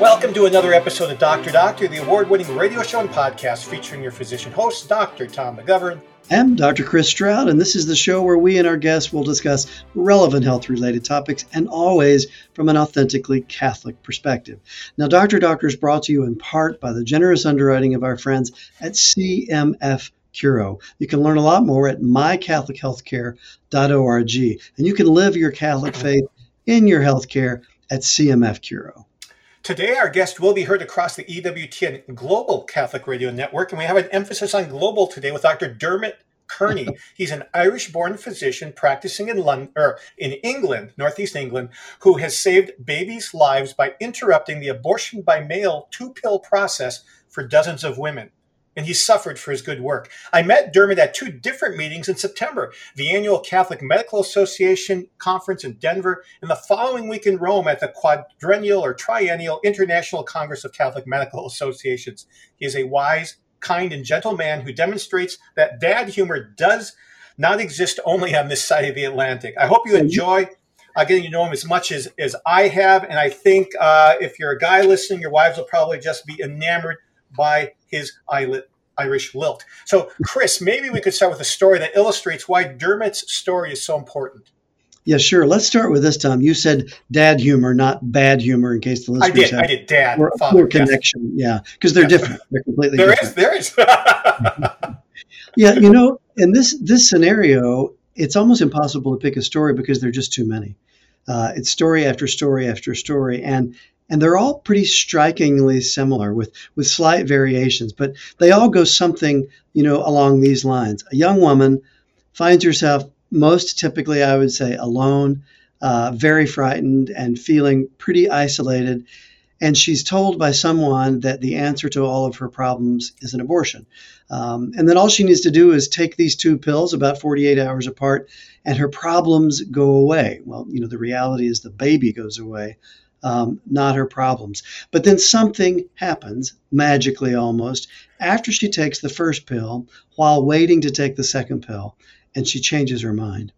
Welcome to another episode of Dr. Doctor, the award winning radio show and podcast featuring your physician host, Dr. Tom McGovern. I'm Dr. Chris Stroud, and this is the show where we and our guests will discuss relevant health related topics and always from an authentically Catholic perspective. Now, Dr. Doctor is brought to you in part by the generous underwriting of our friends at CMF Curo. You can learn a lot more at mycatholichealthcare.org, and you can live your Catholic faith in your healthcare at CMF Curo. Today, our guest will be heard across the EWTN Global Catholic Radio Network, and we have an emphasis on global today with Dr. Dermot Kearney. He's an Irish-born physician practicing in London or in England, Northeast England, who has saved babies' lives by interrupting the abortion by mail two-pill process for dozens of women and he suffered for his good work. I met Dermot at two different meetings in September the annual Catholic Medical Association conference in Denver, and the following week in Rome at the quadrennial or triennial International Congress of Catholic Medical Associations. He is a wise, kind, and gentle man who demonstrates that dad humor does not exist only on this side of the Atlantic. I hope you enjoy uh, getting to know him as much as, as I have. And I think uh, if you're a guy listening, your wives will probably just be enamored by his Irish lilt. So, Chris, maybe we could start with a story that illustrates why Dermot's story is so important. Yeah, sure. Let's start with this, Tom. You said dad humor, not bad humor, in case the listeners. I did. Have I did. Dad. More, father, connection. Yes. Yeah, because they're yes. different. They're completely there different. There is. There is. yeah, you know, in this this scenario, it's almost impossible to pick a story because there are just too many. Uh, it's story after story after story, and and they're all pretty strikingly similar with with slight variations but they all go something you know along these lines. A young woman finds herself most typically i would say alone uh, very frightened and feeling pretty isolated. And she's told by someone that the answer to all of her problems is an abortion. Um, and then all she needs to do is take these two pills about 48 hours apart and her problems go away. Well you know the reality is the baby goes away um, not her problems. But then something happens, magically almost, after she takes the first pill while waiting to take the second pill, and she changes her mind.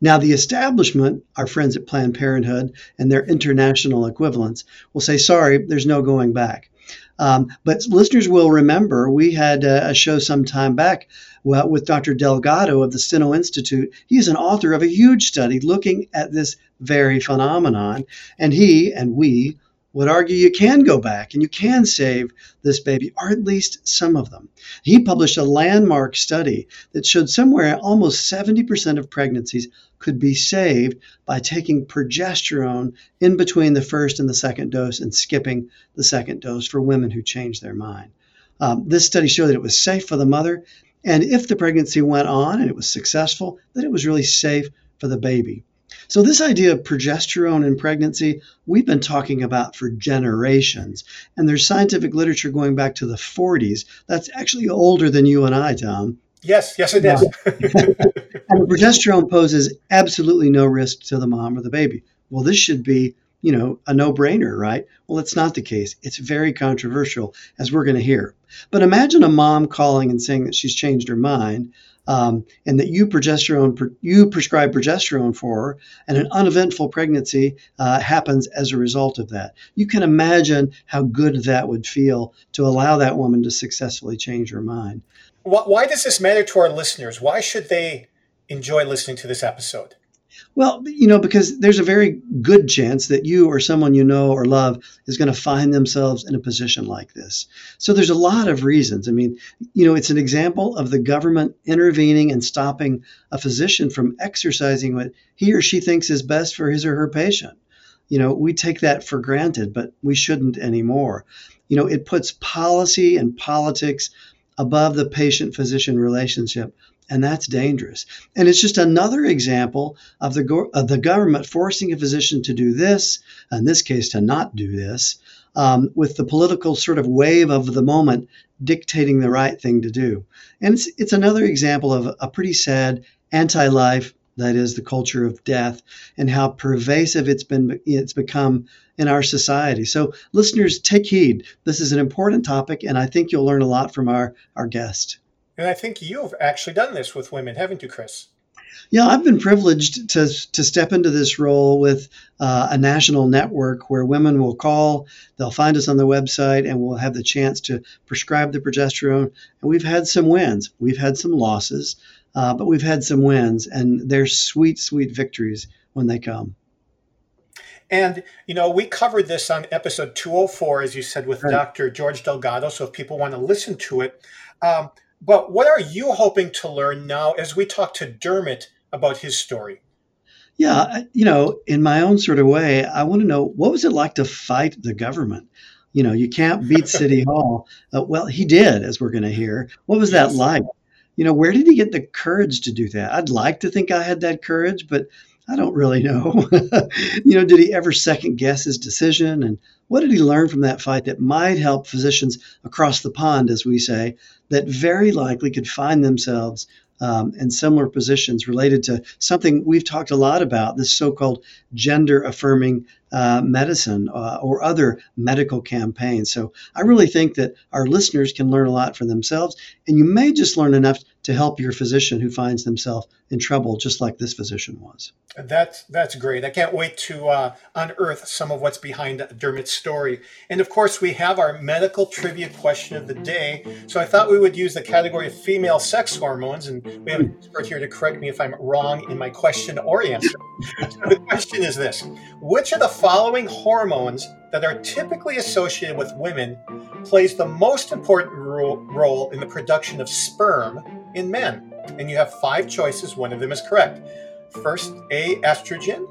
Now, the establishment, our friends at Planned Parenthood and their international equivalents, will say, sorry, there's no going back. Um, but listeners will remember we had a, a show some time back well, with Dr. Delgado of the Steno Institute. He's an author of a huge study looking at this very phenomenon. And he and we would argue you can go back and you can save this baby, or at least some of them. He published a landmark study that showed somewhere almost 70% of pregnancies could be saved by taking progesterone in between the first and the second dose and skipping the second dose for women who changed their mind. Um, this study showed that it was safe for the mother, and if the pregnancy went on and it was successful, that it was really safe for the baby. So, this idea of progesterone in pregnancy, we've been talking about for generations. And there's scientific literature going back to the 40s. That's actually older than you and I, Tom. Yes, yes, it is. and progesterone poses absolutely no risk to the mom or the baby. Well, this should be, you know, a no brainer, right? Well, it's not the case. It's very controversial, as we're going to hear. But imagine a mom calling and saying that she's changed her mind um, and that you progesterone you prescribe progesterone for and an uneventful pregnancy uh, happens as a result of that. You can imagine how good that would feel to allow that woman to successfully change her mind. Why does this matter to our listeners? Why should they enjoy listening to this episode? Well, you know, because there's a very good chance that you or someone you know or love is going to find themselves in a position like this. So there's a lot of reasons. I mean, you know, it's an example of the government intervening and stopping a physician from exercising what he or she thinks is best for his or her patient. You know, we take that for granted, but we shouldn't anymore. You know, it puts policy and politics above the patient physician relationship and that's dangerous. And it's just another example of the go- of the government forcing a physician to do this, in this case, to not do this, um, with the political sort of wave of the moment dictating the right thing to do. And it's it's another example of a pretty sad anti-life that is the culture of death and how pervasive it's been it's become in our society. So listeners take heed. This is an important topic and I think you'll learn a lot from our our guest. And I think you've actually done this with women, haven't you, Chris? Yeah, I've been privileged to, to step into this role with uh, a national network where women will call, they'll find us on the website, and we'll have the chance to prescribe the progesterone. And we've had some wins, we've had some losses, uh, but we've had some wins, and they're sweet, sweet victories when they come. And, you know, we covered this on episode 204, as you said, with right. Dr. George Delgado. So if people want to listen to it, um, but what are you hoping to learn now as we talk to Dermot about his story? Yeah, you know, in my own sort of way, I want to know what was it like to fight the government? You know, you can't beat City Hall. Uh, well, he did, as we're going to hear. What was yes. that like? You know, where did he get the courage to do that? I'd like to think I had that courage, but I don't really know. you know, did he ever second guess his decision? And what did he learn from that fight that might help physicians across the pond, as we say, that very likely could find themselves um, in similar positions related to something we've talked a lot about this so called gender affirming uh, medicine uh, or other medical campaigns. So I really think that our listeners can learn a lot for themselves, and you may just learn enough to help your physician who finds themselves in trouble, just like this physician was. That's that's great. I can't wait to uh, unearth some of what's behind Dermot's story. And of course, we have our medical trivia question of the day. So I thought we would use the category of female sex hormones, and we have an expert here to correct me if I'm wrong in my question or answer. so the question is this: Which of the following hormones that are typically associated with women plays the most important ro- role in the production of sperm in men? And you have five choices. One of them is correct. First, A, estrogen,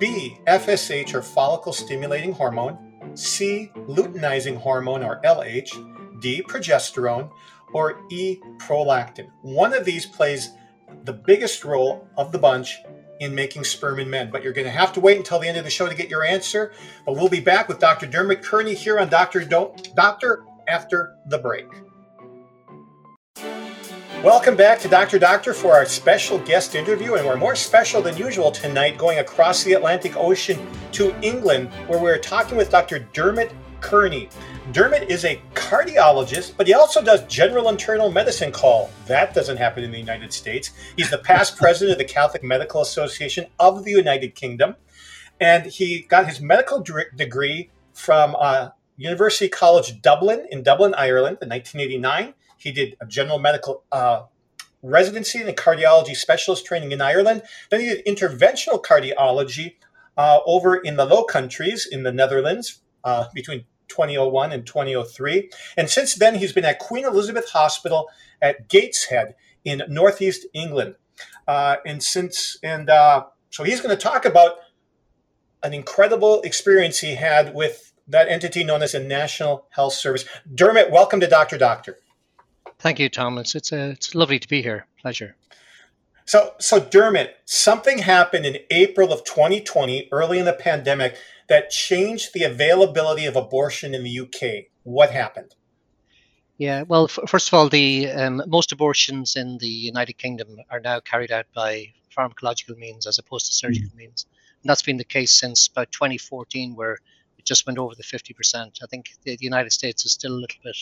B, FSH or follicle stimulating hormone, C, luteinizing hormone or LH, D, progesterone, or E, prolactin. One of these plays the biggest role of the bunch in making sperm in men. But you're going to have to wait until the end of the show to get your answer. But we'll be back with Dr. Dermot Kearney here on Dr. Do- Doctor after the break. Welcome back to Dr. Doctor for our special guest interview, and we're more special than usual tonight, going across the Atlantic Ocean to England, where we're talking with Dr. Dermot Kearney. Dermot is a cardiologist, but he also does general internal medicine call. That doesn't happen in the United States. He's the past president of the Catholic Medical Association of the United Kingdom, and he got his medical degree from uh, University College Dublin in Dublin, Ireland in 1989. He did a general medical uh, residency and cardiology specialist training in Ireland. Then he did interventional cardiology uh, over in the Low Countries in the Netherlands uh, between 2001 and 2003. And since then, he's been at Queen Elizabeth Hospital at Gateshead in Northeast England. Uh, and since, and uh, so he's going to talk about an incredible experience he had with that entity known as the National Health Service. Dermot, welcome to Dr. Doctor. Thank you, Thomas. It's a, it's lovely to be here. Pleasure. So, so Dermot, something happened in April of 2020, early in the pandemic, that changed the availability of abortion in the UK. What happened? Yeah, well, f- first of all, the um, most abortions in the United Kingdom are now carried out by pharmacological means as opposed to surgical mm-hmm. means. And that's been the case since about 2014, where it just went over the 50%. I think the, the United States is still a little bit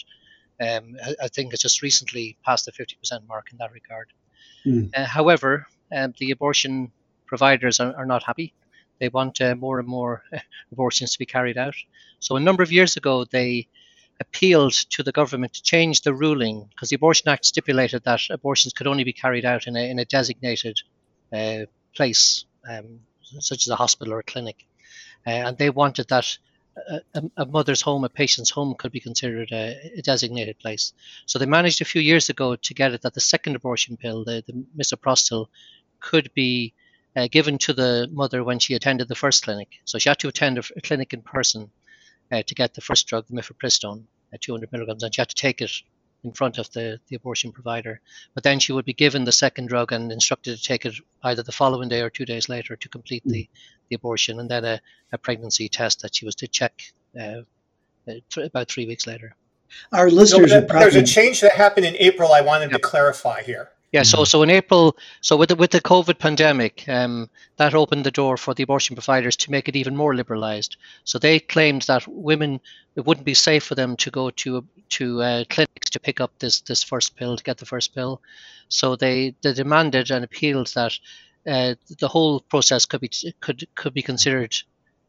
um, I, think it's just recently passed the 50% mark in that regard. Mm. Uh, however, um, the abortion providers are, are, not happy. They want uh, more and more abortions to be carried out. So a number of years ago, they appealed to the government to change the ruling because the Abortion Act stipulated that abortions could only be carried out in a, in a designated uh, place, um, such as a hospital or a clinic. Uh, and they wanted that a, a, mother's home, a patient's home, could be considered a, a, designated place. So they managed a few years ago to get it that the second abortion pill, the, the misoprostol, could be uh, given to the mother when she attended the first clinic. So she had to attend a, a clinic in person uh, to get the first drug, the mifepristone, at 200 milligrams, and she had to take it in front of the, the abortion provider. But then she would be given the second drug and instructed to take it either the following day or two days later to complete the, the abortion, and then a, a pregnancy test that she was to check uh, uh th- about three weeks later. Our listeners no, that, probably... There's a change that happened in April I wanted yep. to clarify here. Yeah, so so in April, so with the, with the COVID pandemic, um, that opened the door for the abortion providers to make it even more liberalised. So they claimed that women it wouldn't be safe for them to go to to uh, clinics to pick up this this first pill to get the first pill. So they, they demanded and appealed that uh, the whole process could be could could be considered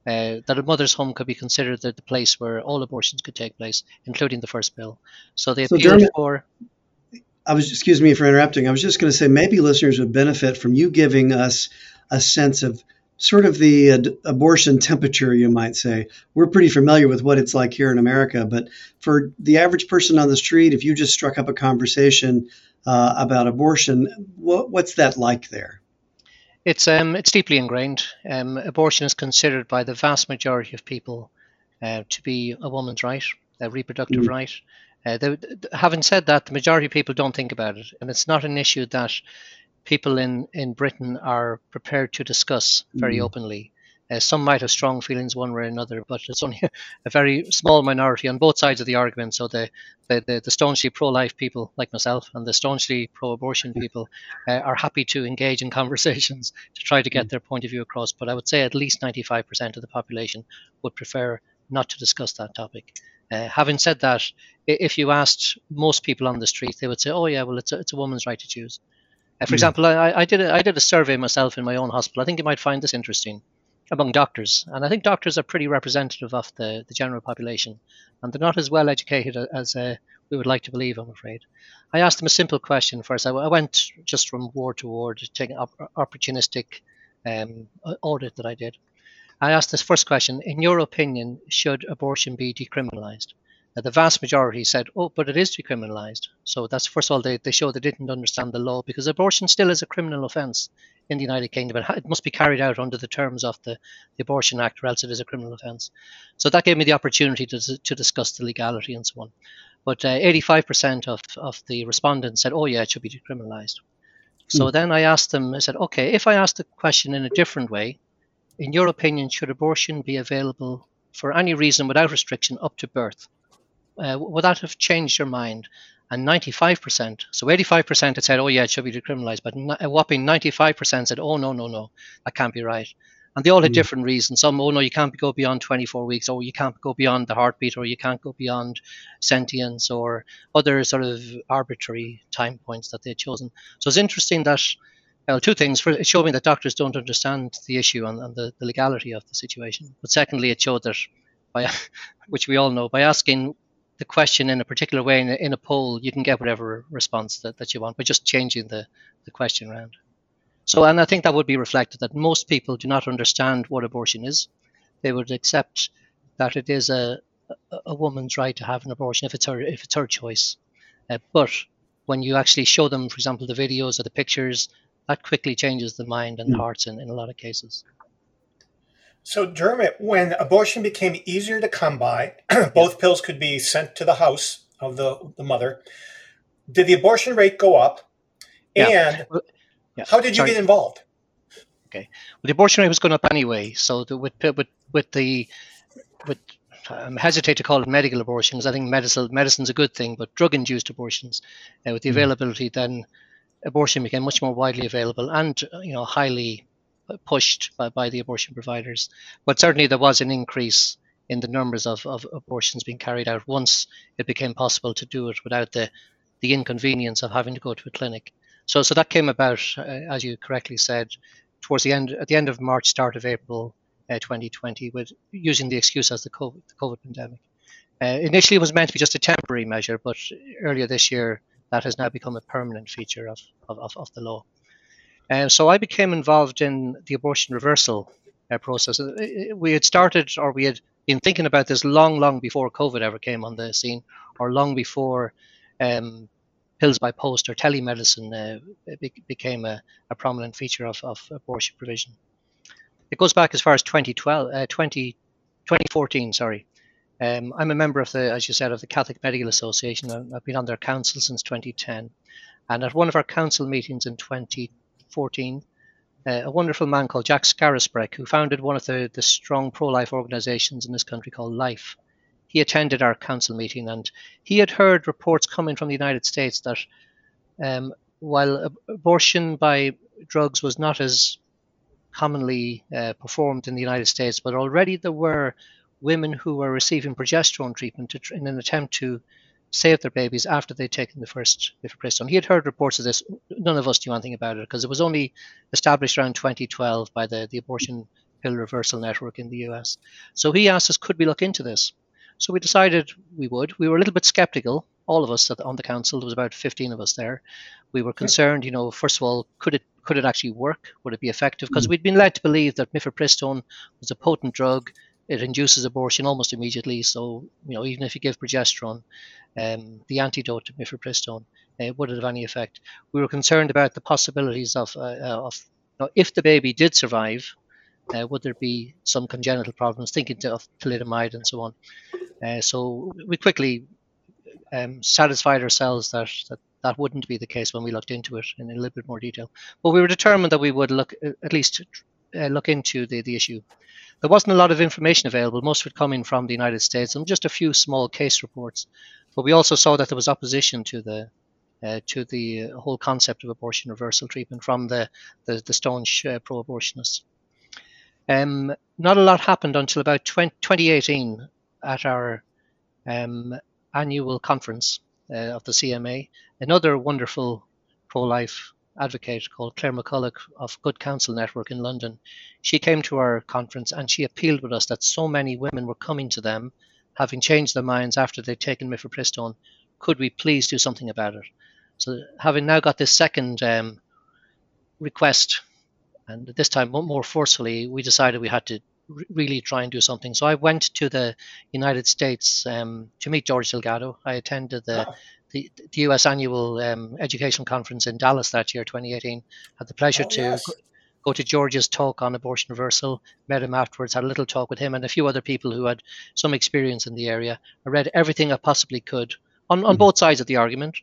uh, that a mother's home could be considered the, the, place where all abortions could take place, including the first pill. So they appealed so for. I was, excuse me for interrupting. I was just going to say maybe listeners would benefit from you giving us a sense of sort of the uh, abortion temperature, you might say. We're pretty familiar with what it's like here in America, but for the average person on the street, if you just struck up a conversation uh, about abortion, what, what's that like there? It's um, it's deeply ingrained. Um, abortion is considered by the vast majority of people uh, to be a woman's right, a reproductive mm. right. Uh, they, having said that, the majority of people don't think about it, and it's not an issue that people in, in Britain are prepared to discuss very mm. openly. Uh, some might have strong feelings one way or another, but it's only a very small minority on both sides of the argument. So the the, the, the staunchly pro-life people like myself and the staunchly pro-abortion people uh, are happy to engage in conversations to try to get mm. their point of view across. But I would say at least 95% of the population would prefer not to discuss that topic. Uh, having said that, if you asked most people on the street, they would say, "Oh yeah, well it's a, it's a woman's right to choose." Uh, for mm. example, I, I, did a, I did a survey myself in my own hospital. I think you might find this interesting among doctors, and I think doctors are pretty representative of the, the general population, and they're not as well educated as uh, we would like to believe. I'm afraid. I asked them a simple question first. I, I went just from ward to ward, taking op- opportunistic um, audit that I did. I asked this first question: In your opinion, should abortion be decriminalized? the vast majority said, oh, but it is decriminalized. So that's, first of all, they, they show they didn't understand the law because abortion still is a criminal offense in the United Kingdom. It must be carried out under the terms of the, the Abortion Act or else it is a criminal offense. So that gave me the opportunity to, to discuss the legality and so on. But uh, 85% of, of the respondents said, oh, yeah, it should be decriminalized. So mm. then I asked them, I said, okay, if I ask the question in a different way, in your opinion, should abortion be available for any reason without restriction up to birth? uh, would that have changed your mind? And 95%, so 85% had said, oh yeah, it should be decriminalized, but a whopping 95% said, oh no, no, no, that can't be right. And they all had mm. different reasons. Some, oh no, you can't go beyond 24 weeks, or you can't go beyond the heartbeat, or you can't go beyond sentience, or other sort of arbitrary time points that they'd chosen. So it's interesting that, well, two things. It showed me that doctors don't understand the issue and, and the, the legality of the situation. But secondly, it showed that, by, which we all know, by asking the question in a particular way in a, in a poll, you can get whatever response that, that you want by just changing the, the question around. So, and I think that would be reflected that most people do not understand what abortion is. They would accept that it is a, a, a woman's right to have an abortion if it's her if it's her choice. Uh, but when you actually show them, for example, the videos or the pictures, that quickly changes the mind and mm. hearts in, in a lot of cases. So, Dermot, when abortion became easier to come by, both pills could be sent to the house of the, the mother. Did the abortion rate go up? And yeah. Yeah. how did you get involved? Okay, well, the abortion rate was going up anyway. So, the, with with with the with I hesitate to call it medical abortions. I think medicine medicine's a good thing, but drug-induced abortions, uh, with the mm. availability, then abortion became much more widely available and you know highly pushed by, by the abortion providers. But certainly there was an increase in the numbers of, of abortions being carried out once it became possible to do it without the, the inconvenience of having to go to a clinic. So, so that came about, uh, as you correctly said, towards the end, at the end of March, start of April uh, 2020, with using the excuse as the COVID, the COVID pandemic. Uh, initially, it was meant to be just a temporary measure, but earlier this year, that has now become a permanent feature of, of, of the law. And so I became involved in the abortion reversal uh, process. Uh, uh, we had started, or we had been thinking about this long, long before COVID ever came on the scene, or long before um, pills by post or telemedicine uh, be- became a, a, prominent feature of, of, abortion provision. It goes back as far as 2012, uh, 20, 2014, sorry. Um, I'm a member of the, as you said, of the Catholic Medical Association. I've been on their council since 2010. And at one of our council meetings in 2014, uh, a wonderful man called Jack Scarisbrick, who founded one of the, the strong pro life organizations in this country called Life. He attended our council meeting and he had heard reports coming from the United States that um, while abortion by drugs was not as commonly uh, performed in the United States, but already there were women who were receiving progesterone treatment to, in an attempt to save their babies after they'd taken the first mifepristone. He had heard reports of this. None of us knew anything about it because it was only established around 2012 by the, the Abortion Pill Reversal Network in the US. So he asked us, could we look into this? So we decided we would. We were a little bit skeptical, all of us on the council. There was about 15 of us there. We were concerned, you know, first of all, could it could it actually work? Would it be effective? Because mm. we'd been led to believe that mifepristone was a potent drug. It induces abortion almost immediately. So, you know, even if you give progesterone, um, the antidote to mifepristone, uh, would it have any effect? We were concerned about the possibilities of, uh, uh of you know, if the baby did survive, uh, would there be some congenital problems, thinking of thalidomide and so on. Uh, so we quickly um, satisfied ourselves that, that that wouldn't be the case when we looked into it in a little bit more detail. But we were determined that we would look at least uh, look into the, the issue. There wasn't a lot of information available, most of it coming from the United States, and just a few small case reports. But we also saw that there was opposition to the uh, to the whole concept of abortion reversal treatment from the the, the staunch uh, pro-abortionists. Um, not a lot happened until about 20, 2018 at our um, annual conference uh, of the CMA. Another wonderful pro-life advocate called Clare McCullough of Good Counsel Network in London. She came to our conference and she appealed with us that so many women were coming to them, having changed their minds after they'd taken mifepristone. Could we please do something about it? So, having now got this second um, request, and this time more forcefully, we decided we had to really try and do something. So I went to the United States um, to meet George Delgado. I attended the oh. The, the, U.S. annual um, education conference in Dallas that year, 2018. Had the pleasure oh, to yes. go, go to George's talk on abortion reversal. Met him afterwards. Had a little talk with him and a few other people who had some experience in the area. I read everything I possibly could on, on mm both sides of the argument,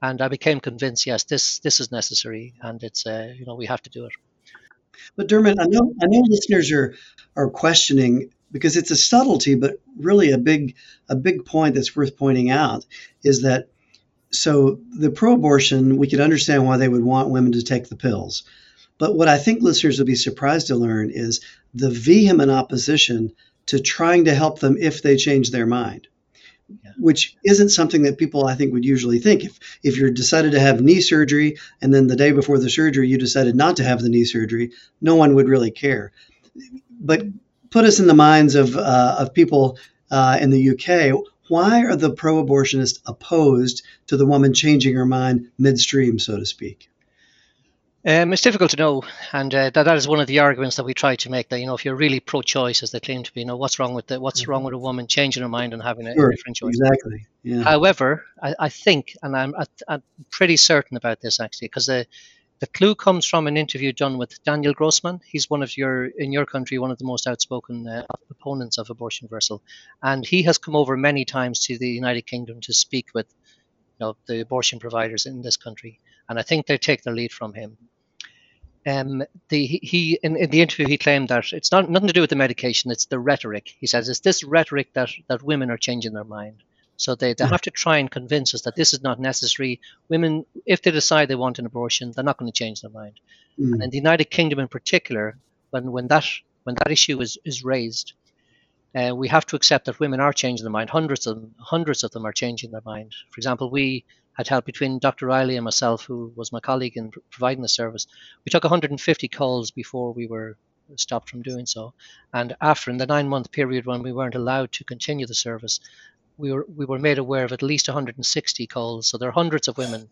and I became convinced. Yes, this this is necessary, and it's uh, you know we have to do it. But Dermot, I know I know listeners are are questioning because it's a subtlety, but really a big a big point that's worth pointing out is that so the pro-abortion we could understand why they would want women to take the pills, but what I think listeners will be surprised to learn is the vehement opposition to trying to help them if they change their mind yeah. which isn't something that people I think would usually think. If if you're decided to have knee surgery and then the day before the surgery you decided not to have the knee surgery, no one would really care. But put us in the minds of uh, of people uh, in the UK. Why are the pro-abortionists opposed to the woman changing her mind midstream, so to speak? Um, it's difficult to know, and uh, that, that is one of the arguments that we try to make. That you know, if you're really pro-choice, as they claim to be, you know, what's wrong with the, what's mm-hmm. wrong with a woman changing her mind and having a, sure, different choice? Exactly. Yeah. However, I, I, think, and I'm, I'm pretty certain about this actually, because the the clue comes from an interview done with Daniel Grossman. He's one of your in your country one of the most outspoken uh, opponents of abortion reversal, and he has come over many times to the United Kingdom to speak with you know, the abortion providers in this country, and I think they take their lead from him um, the, he in, in, the interview he claimed that it's not nothing to do with the medication; it's the rhetoric. He says it's this rhetoric that that women are changing their mind. So they, they have to try and convince us that this is not necessary. Women, if they decide they want an abortion, they're not going to change their mind. Mm. And in the United Kingdom, in particular, when when that when that issue is is raised, uh, we have to accept that women are changing their mind. Hundreds of them, hundreds of them are changing their mind. For example, we had help between Dr. Reilly and myself, who was my colleague in providing the service. We took 150 calls before we were stopped from doing so. And after, in the nine month period when we weren't allowed to continue the service, we were we were made aware of at least 160 calls. So there are hundreds of women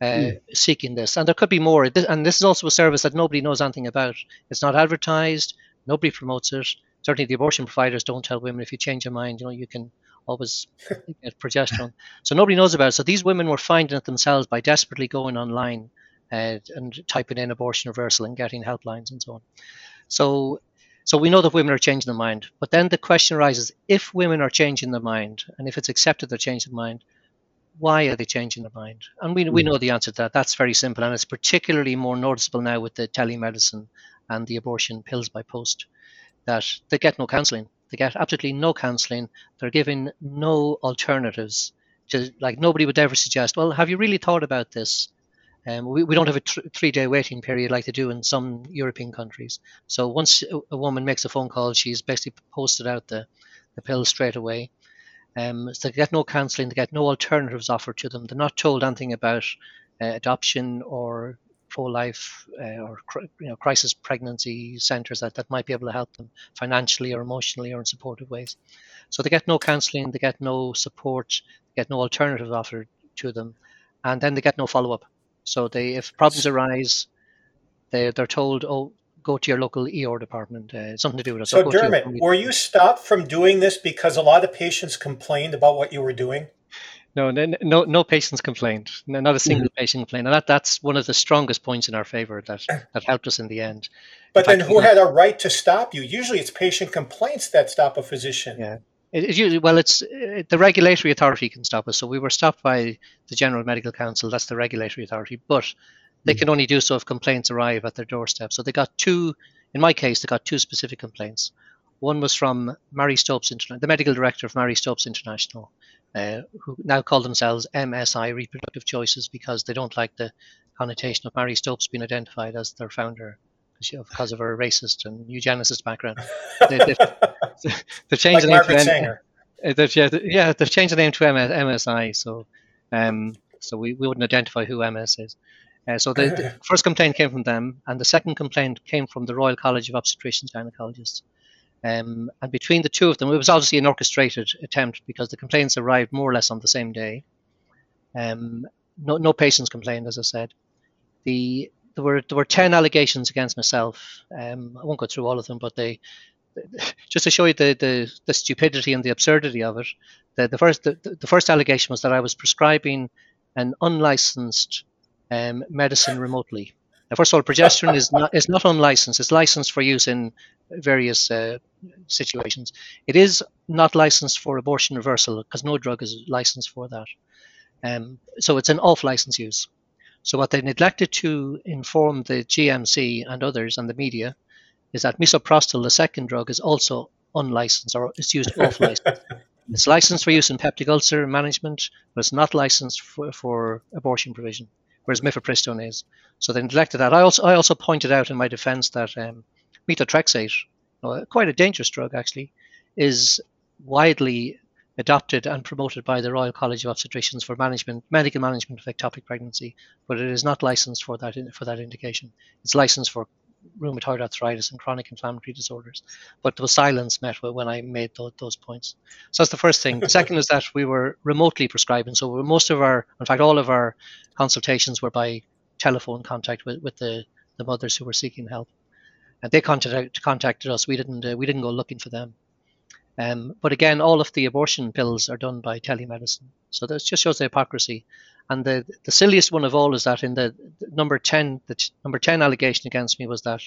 uh, mm. seeking this, and there could be more. And this is also a service that nobody knows anything about. It's not advertised. Nobody promotes it. Certainly, the abortion providers don't tell women if you change your mind, you know, you can always get progesterone. So nobody knows about it. So these women were finding it themselves by desperately going online uh, and typing in abortion reversal and getting helplines and so on. So, so we know that women are changing their mind. But then the question arises: if women are changing their mind, and if it's accepted they're changing their mind, why are they changing their mind? And we we hmm. know the answer to that. That's very simple, and it's particularly more noticeable now with the telemedicine and the abortion pills by post that they get no counselling they get absolutely no counselling. They're given no alternatives. To, like nobody would ever suggest, well, have you really thought about this? Um, we, we don't have a tr- three day waiting period like they do in some European countries. So once a, woman makes a phone call, she's basically posted out the, the pill straight away. Um, so they get no counselling, they get no alternatives offered to them. They're not told anything about uh, adoption or pro-life uh, or you know crisis pregnancy centres that, that might be able to help them financially or emotionally or in supportive ways. So they get no counselling, they get no support, they get no alternatives offered to them, and then they get no follow-up. So they, if problems arise, they they're told, oh, go to your local ER department. Uh, something to do with it. So, Dermot, were you stopped from doing this because a lot of patients complained about what you were doing? No, no, no patients complained. Not a single mm-hmm. patient complained, and that, that's one of the strongest points in our favor that that helped us in the end. But in then, fact, who had a right to stop you? Usually, it's patient complaints that stop a physician. Yeah, it, it usually, well, it's it, the regulatory authority can stop us. So we were stopped by the General Medical Council. That's the regulatory authority, but they mm-hmm. can only do so if complaints arrive at their doorstep. So they got two. In my case, they got two specific complaints. One was from Marie Stopes International, the medical director of Marie Stopes International, uh, who now call themselves MSI Reproductive Choices because they don't like the connotation of Marie Stopes being identified as their founder because of her racist and eugenicist background. they, have changed like the name to uh, they've, yeah, yeah, they've changed the name to MSI, so um, so we, we wouldn't identify who MS is. Uh, so the, the, first complaint came from them, and the second complaint came from the Royal College of Obstetricians and Gynecologists. Um, and between the two of them, it was obviously an orchestrated attempt because the complaints arrived more or less on the same day. Um, no, no patients complained, as I said. The there were there were ten allegations against myself. Um, I won't go through all of them, but they just to show you the, the, the stupidity and the absurdity of it. The, the first the, the first allegation was that I was prescribing an unlicensed um, medicine remotely. Now, first of all, progesterone is not is not unlicensed. It's licensed for use in various uh, situations. It is not licensed for abortion reversal because no drug is licensed for that. Um, so it's an off-license use. So what they neglected to inform the GMC and others and the media is that misoprostol, the second drug, is also unlicensed or is used off-license. it's licensed for use in peptic ulcer management, but it's not licensed for, for abortion provision, whereas mifepristone is. So they neglected that. I also I also pointed out in my defence that um, methotrexate, quite a dangerous drug actually, is widely adopted and promoted by the Royal College of Obstetricians for management, medical management of ectopic pregnancy, but it is not licensed for that for that indication. It's licensed for rheumatoid arthritis and chronic inflammatory disorders. But there was silence met when I made those, those points. So that's the first thing. The second is that we were remotely prescribing. So most of our, in fact, all of our consultations were by telephone contact with, with the, the mothers who were seeking help. And they contacted, contacted us. We didn't uh, we didn't go looking for them. Um, but again, all of the abortion pills are done by telemedicine. So that just shows the hypocrisy. And the the silliest one of all is that in the, the number ten the t- number ten allegation against me was that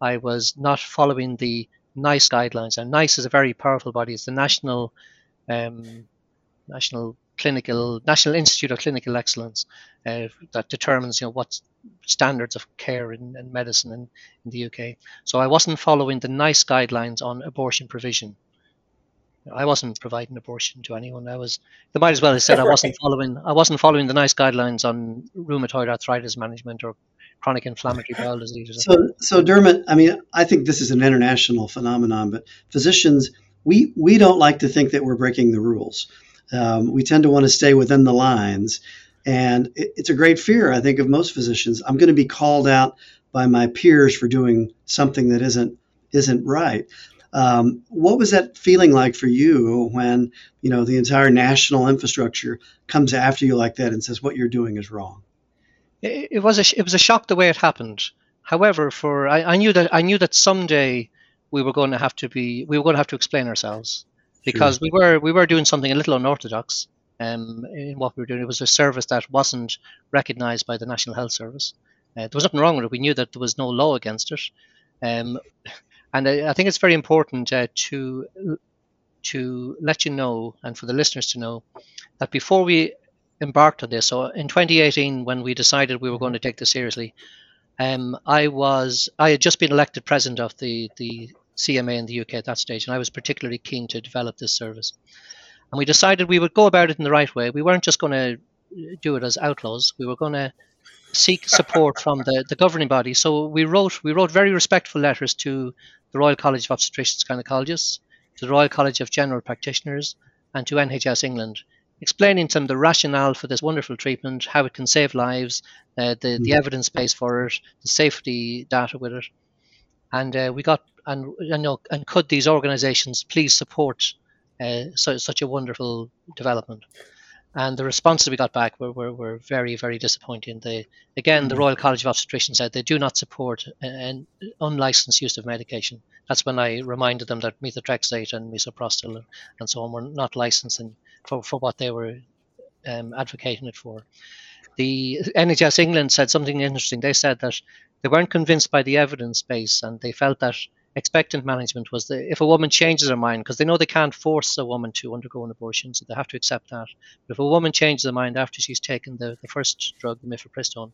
I was not following the NICE guidelines. And NICE is a very powerful body. It's the national um, national clinical National Institute of Clinical Excellence uh, that determines you know what standards of care in, in medicine in, in the UK. So I wasn't following the NICE guidelines on abortion provision. I wasn't providing abortion to anyone. I was. They might as well have said I wasn't following. I wasn't following the NICE guidelines on rheumatoid arthritis management or chronic inflammatory bowel disease. So, so Dermot, I mean, I think this is an international phenomenon, but physicians, we we don't like to think that we're breaking the rules. Um, we tend to want to stay within the lines. And it, it's a great fear, I think, of most physicians. I'm going to be called out by my peers for doing something that isn't isn't right. Um, what was that feeling like for you when you know the entire national infrastructure comes after you like that and says what you're doing is wrong? It, it was a it was a shock the way it happened. However, for I, I, knew that I knew that someday we were going to have to be we were going to have to explain ourselves because sure. we were we were doing something a little unorthodox um, in what we were doing. It was a service that wasn't recognised by the National Health Service. Uh, there was nothing wrong with it. We knew that there was no law against it, um, and I, I, think it's very important uh, to to let you know and for the listeners to know that before we embarked on this, so in 2018 when we decided we were going to take this seriously, um, I was I had just been elected president of the the CMA in the UK at that stage, and I was particularly keen to develop this service. And we decided we would go about it in the right way. We weren't just going to do it as outlaws. We were going to seek support from the, the governing body. So we wrote we wrote very respectful letters to the Royal College of Obstetricians and Gynecologists, to the Royal College of General Practitioners, and to NHS England, explaining to them the rationale for this wonderful treatment, how it can save lives, uh, the, the mm. evidence base for it, the safety data with it. And uh, we got, and you know, and could these organisations please support uh, so, such a wonderful development? And the responses we got back were, were, were very, very disappointing. They, again, the mm. Royal College of Obstetricians said they do not support an unlicensed use of medication. That's when I reminded them that methotrexate and misoprostol and so on were not licensed for, for what they were um, advocating it for. The NHS England said something interesting. They said that they weren't convinced by the evidence base and they felt that expectant management was that if a woman changes her mind, because they know they can't force a woman to undergo an abortion, so they have to accept that. But if a woman changes her mind after she's taken the, the first drug, the mifepristone,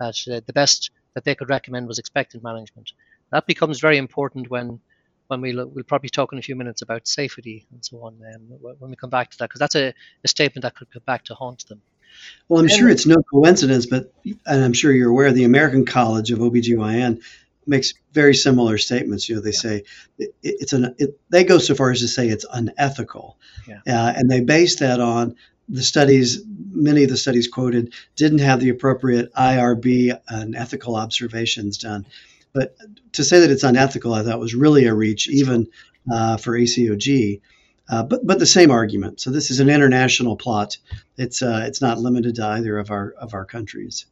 that uh, the best that they could recommend was expectant management. That becomes very important when when we'll, we'll probably talk in a few minutes about safety and so on um, when we come back to that, because that's a, a statement that could come back to haunt them. Well, I'm sure it's no coincidence, but and I'm sure you're aware the American College of OBGYN makes very similar statements. You know, they yeah. say it, it's an it, they go so far as to say it's unethical, yeah. uh, and they base that on the studies. Many of the studies quoted didn't have the appropriate IRB and ethical observations done. But to say that it's unethical, I thought was really a reach, even uh, for ACOG. Uh, but but the same argument. So this is an international plot. It's uh, it's not limited to either of our of our countries.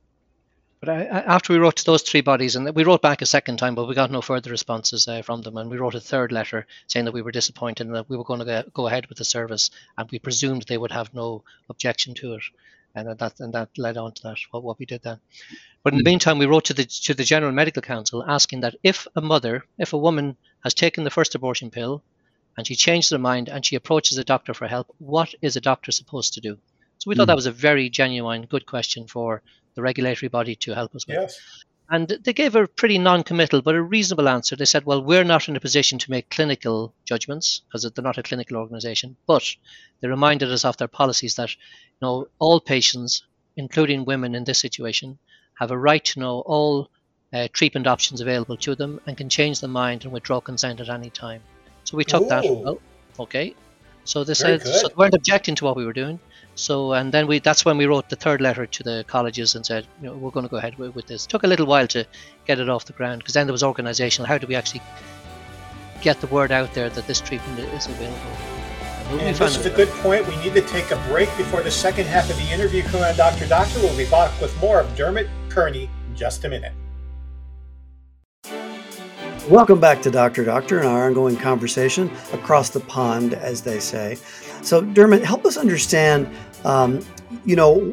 But I, after we wrote to those three bodies, and we wrote back a second time, but we got no further responses uh, from them. And we wrote a third letter saying that we were disappointed and that we were going to go, ahead with the service, and we presumed they would have no objection to it. And that and that led on to that what, what we did then. But in the hmm. meantime, we wrote to the to the General Medical Council asking that if a mother, if a woman has taken the first abortion pill, and she changes her mind and she approaches a doctor for help, what is a doctor supposed to do? So we thought mm. that was a very genuine, good question for the regulatory body to help us with. Yes. And they gave a pretty non committal but a reasonable answer. They said, well, we're not in a position to make clinical judgments because they're not a clinical organization, but they reminded us of their policies that you know, all patients, including women in this situation, have a right to know all uh, treatment options available to them and can change their mind and withdraw consent at any time. So we took Ooh. that. Well, okay. So they Very said so they weren't objecting to what we were doing. So and then we that's when we wrote the third letter to the colleges and said, you know, we're going to go ahead with, with this. It took a little while to get it off the ground because then there was organizational. How do we actually get the word out there that this treatment is available? And this is a good point. We need to take a break before the second half of the interview. Come on, Dr. Doctor. We'll be back with more of Dermot Kearney in just a minute. Welcome back to Dr. Doctor and our ongoing conversation across the pond, as they say. So, Dermot, help us understand. Um, you know,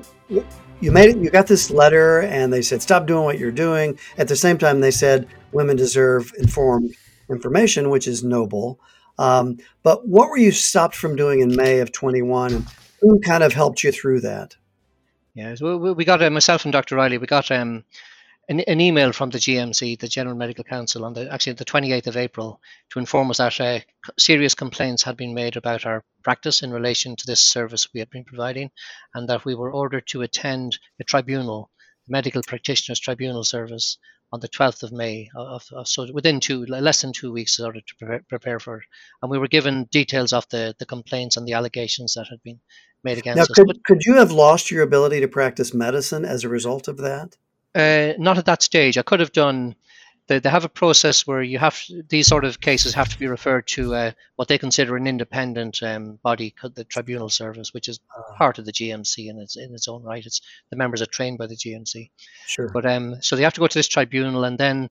you made it. You got this letter, and they said stop doing what you're doing. At the same time, they said women deserve informed information, which is noble. Um, but what were you stopped from doing in May of 21, and who kind of helped you through that? Yeah, we, got uh, myself and Dr. Reilly. We got um, an, an, email from the GMC, the General Medical Council, on the actually the 28th of April, to inform us that uh, serious complaints had been made about our practice in relation to this service we had been providing, and that we were ordered to attend a tribunal, the Medical Practitioners Tribunal Service, on the 12th of May, of, of, so within two, less than two weeks in order to prepare, prepare, for it. And we were given details of the, the complaints and the allegations that had been made against now, us. Could, but, could you have lost your ability to practice medicine as a result of that? Uh, not at that stage. I could have done. They, they have a process where you have these sort of cases have to be referred to uh, what they consider an independent um, body, the Tribunal Service, which is uh, part of the GMC in its in its own right. It's the members are trained by the GMC. Sure. But um, so they have to go to this tribunal, and then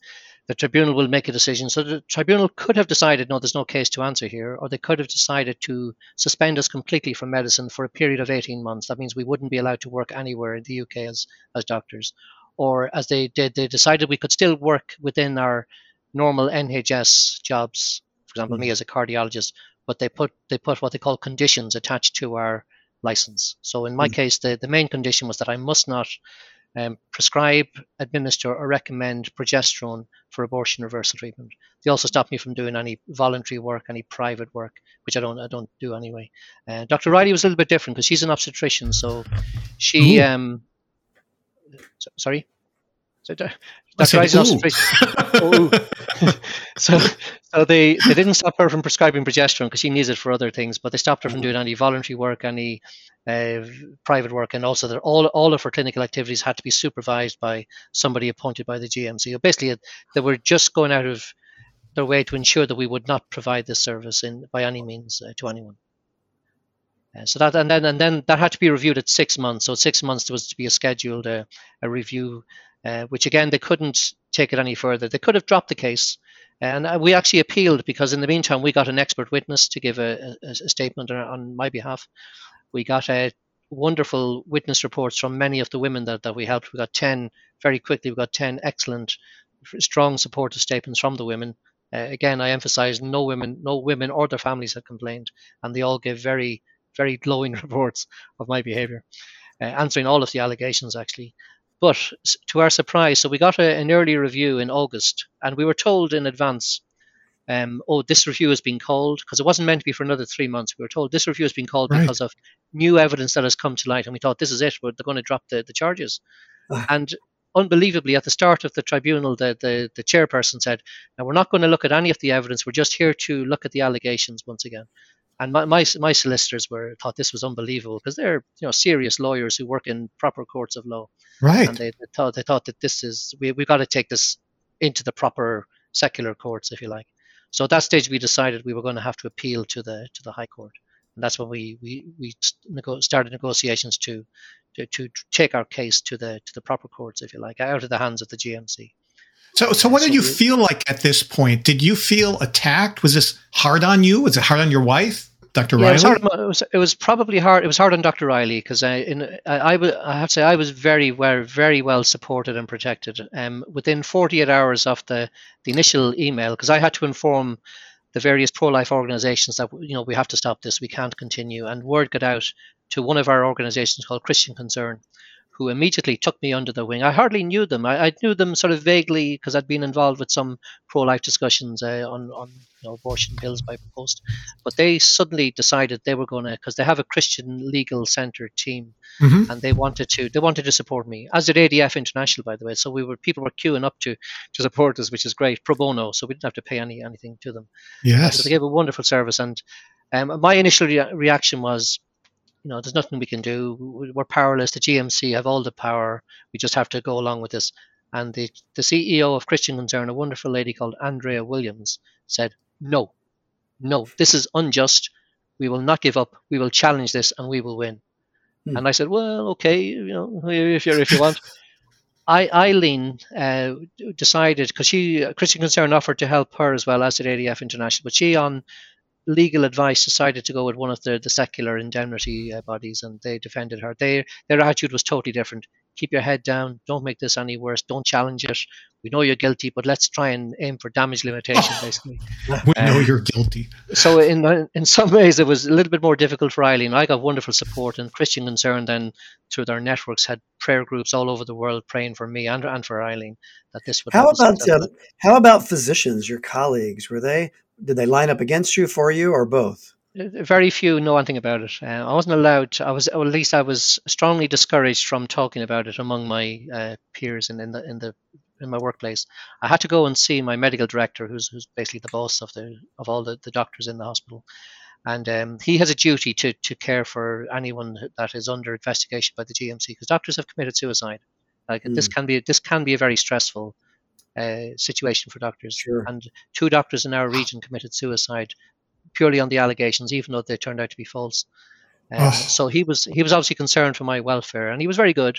the tribunal will make a decision. So the tribunal could have decided, no, there's no case to answer here, or they could have decided to suspend us completely from medicine for a period of 18 months. That means we wouldn't be allowed to work anywhere in the UK as, as doctors or as they did, they decided we could still work within our normal NHS jobs. For example, mm-hmm. me as a cardiologist, but they put they put what they call conditions attached to our license. So in my mm-hmm. case, the, the main condition was that I must not um, prescribe, administer, or recommend progesterone for abortion reversal treatment. They also stopped me from doing any voluntary work, any private work, which I don't I don't do anyway. Uh, Dr. Reilly was a little bit different because she's an obstetrician, so she um, sorry. So, Dr. So, so they, they didn't stop her from prescribing progesterone because she needs it for other things, but they stopped her from doing any voluntary work, any uh, private work, and also that all all of her clinical activities had to be supervised by somebody appointed by the GMC. So basically, they were just going out of their way to ensure that we would not provide this service in by any means uh, to anyone. Uh, so that and then and then that had to be reviewed at six months. So six months there was to be a scheduled uh, a review, uh, which again they couldn't take it any further. They could have dropped the case, and uh, we actually appealed because in the meantime we got an expert witness to give a, a, a statement on my behalf. We got a wonderful witness reports from many of the women that, that we helped. We got ten very quickly. We got ten excellent, strong supportive statements from the women. Uh, again, I emphasize no women, no women or their families had complained, and they all gave very very glowing reports of my behavior, uh, answering all of the allegations actually. But to our surprise, so we got a, an early review in August, and we were told in advance, um, oh, this review has been called because it wasn't meant to be for another three months. We were told this review has been called right. because of new evidence that has come to light, and we thought this is it, but they're going to drop the, the charges. Uh. And unbelievably, at the start of the tribunal, the, the, the chairperson said, Now, we're not going to look at any of the evidence. We're just here to look at the allegations once again. And my, my, my solicitors were thought this was unbelievable because they're you know serious lawyers who work in proper courts of law. Right. And they, they thought they thought that this is we we got to take this into the proper secular courts, if you like. So at that stage, we decided we were going to have to appeal to the to the High Court, and that's when we we we started negotiations to, to to take our case to the to the proper courts, if you like, out of the hands of the GMC. So, so what did you feel like at this point? Did you feel attacked? Was this hard on you? Was it hard on your wife? Dr. Yeah, Reilly? It was, it, was, it was probably hard. It was hard on Dr. Reilly because I, in, I, I, I, have to say, I was very, very, very well supported and protected. Um, within 48 hours of the, the initial email, because I had to inform the various pro-life organizations that you know we have to stop this, we can't continue, and word got out to one of our organizations called Christian Concern, who immediately took me under their wing. I hardly knew them. I, I knew them sort of vaguely because I'd been involved with some pro-life discussions uh, on on you know, abortion bills by post. But they suddenly decided they were going to because they have a Christian legal center team, mm-hmm. and they wanted to they wanted to support me. As did ADF International, by the way. So we were people were queuing up to to support us, which is great pro bono. So we didn't have to pay any anything to them. Yes. So they gave a wonderful service, and um, my initial re- reaction was you know, there's nothing we can do. We're powerless. The GMC have all the power. We just have to go along with this. And the, the CEO of Christian Concern, a wonderful lady called Andrea Williams, said, No, no, this is unjust. We will not give up. We will challenge this and we will win. Hmm. And I said, Well, okay, you know, if you if you want. I, Eileen uh, decided because she Christian Concern offered to help her as well as did ADF International, but she on legal advice decided to go with one of the, the secular indemnity uh, bodies and they defended her. They, their attitude was totally different. Keep your head down. Don't make this any worse. Don't challenge it. We know you're guilty, but let's try and aim for damage limitation, basically. we um, know you're guilty. So, in in some ways, it was a little bit more difficult for Eileen. I got wonderful support, and Christian Concern then, through their networks, had prayer groups all over the world praying for me and, and for Eileen that this would. How about uh, how about physicians, your colleagues? Were they did they line up against you, for you, or both? Uh, very few know anything about it. Uh, I wasn't allowed. To, I was, or at least I was strongly discouraged from talking about it among my uh, peers in, in the in the in my workplace. I had to go and see my medical director, who's who's basically the boss of the of all the, the doctors in the hospital, and um, he has a duty to to care for anyone that is under investigation by the GMC because doctors have committed suicide. Like mm. this can be this can be a very stressful uh, situation for doctors. Sure. And two doctors in our region committed suicide purely on the allegations, even though they turned out to be false. Um, oh. So he was he was obviously concerned for my welfare, and he was very good.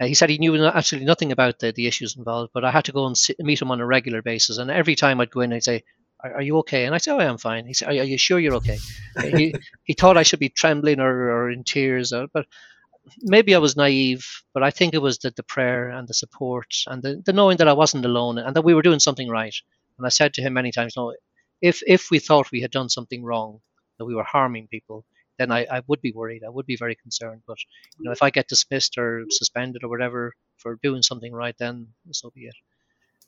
Uh, he said he knew absolutely nothing about the, the issues involved, but I had to go and sit, meet him on a regular basis. And every time I'd go in, I'd say, "Are, are you okay?" And I said, "Oh, I am fine." He said, "Are, are you sure you're okay?" he he thought I should be trembling or, or in tears, or, but maybe I was naive, but I think it was the, the prayer and the support and the, the knowing that I wasn't alone and that we were doing something right. And I said to him many times, no, if if we thought we had done something wrong, that we were harming people, then I, I would be worried. I would be very concerned. But you know, if I get dismissed or suspended or whatever for doing something right, then so be it.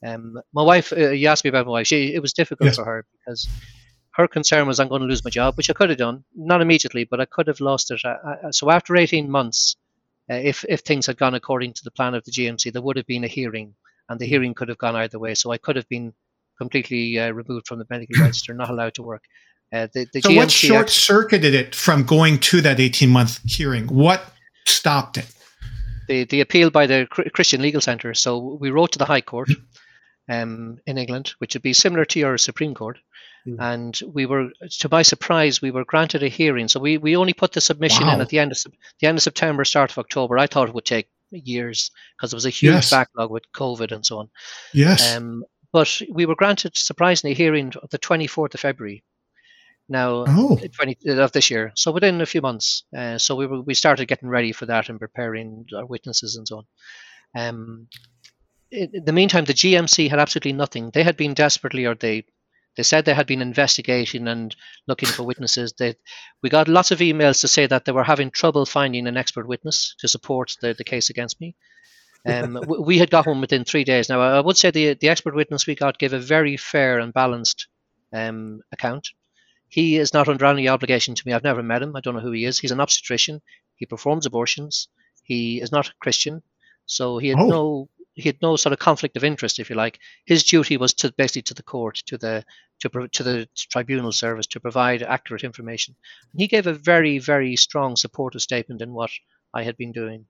Um, my wife, uh, you asked me about my wife. She, it was difficult yes. for her because her concern was I'm going to lose my job, which I could have done, not immediately, but I could have lost it. I, I, so after 18 months, uh, if if things had gone according to the plan of the GMC, there would have been a hearing, and the hearing could have gone either way. So I could have been completely uh, removed from the medical register, not allowed to work. Uh, the, the so GMC what short circuited it from going to that 18 month hearing? What stopped it? The, the appeal by the Christian Legal Centre. So we wrote to the High Court um, in England, which would be similar to your Supreme Court. Mm. And we were, to my surprise, we were granted a hearing. So we, we only put the submission wow. in at the end of the end of September, start of October. I thought it would take years because there was a huge yes. backlog with COVID and so on. Yes. Um, but we were granted surprisingly a hearing the 24th of February. Now, oh. 20, of this year, so within a few months. Uh, so we were, we started getting ready for that and preparing our witnesses and so on. Um, in the meantime, the GMC had absolutely nothing. They had been desperately, or they they said they had been investigating and looking for witnesses. They, we got lots of emails to say that they were having trouble finding an expert witness to support the, the case against me. Um, we had got one within three days. Now, I would say the the expert witness we got gave a very fair and balanced um, account. He is not under any obligation to me. I've never met him. I don't know who he is. He's an obstetrician. He performs abortions. He is not a Christian, so he had oh. no he had no sort of conflict of interest, if you like. His duty was to basically to the court, to the to, to the tribunal service, to provide accurate information. And he gave a very, very strong supportive statement in what I had been doing.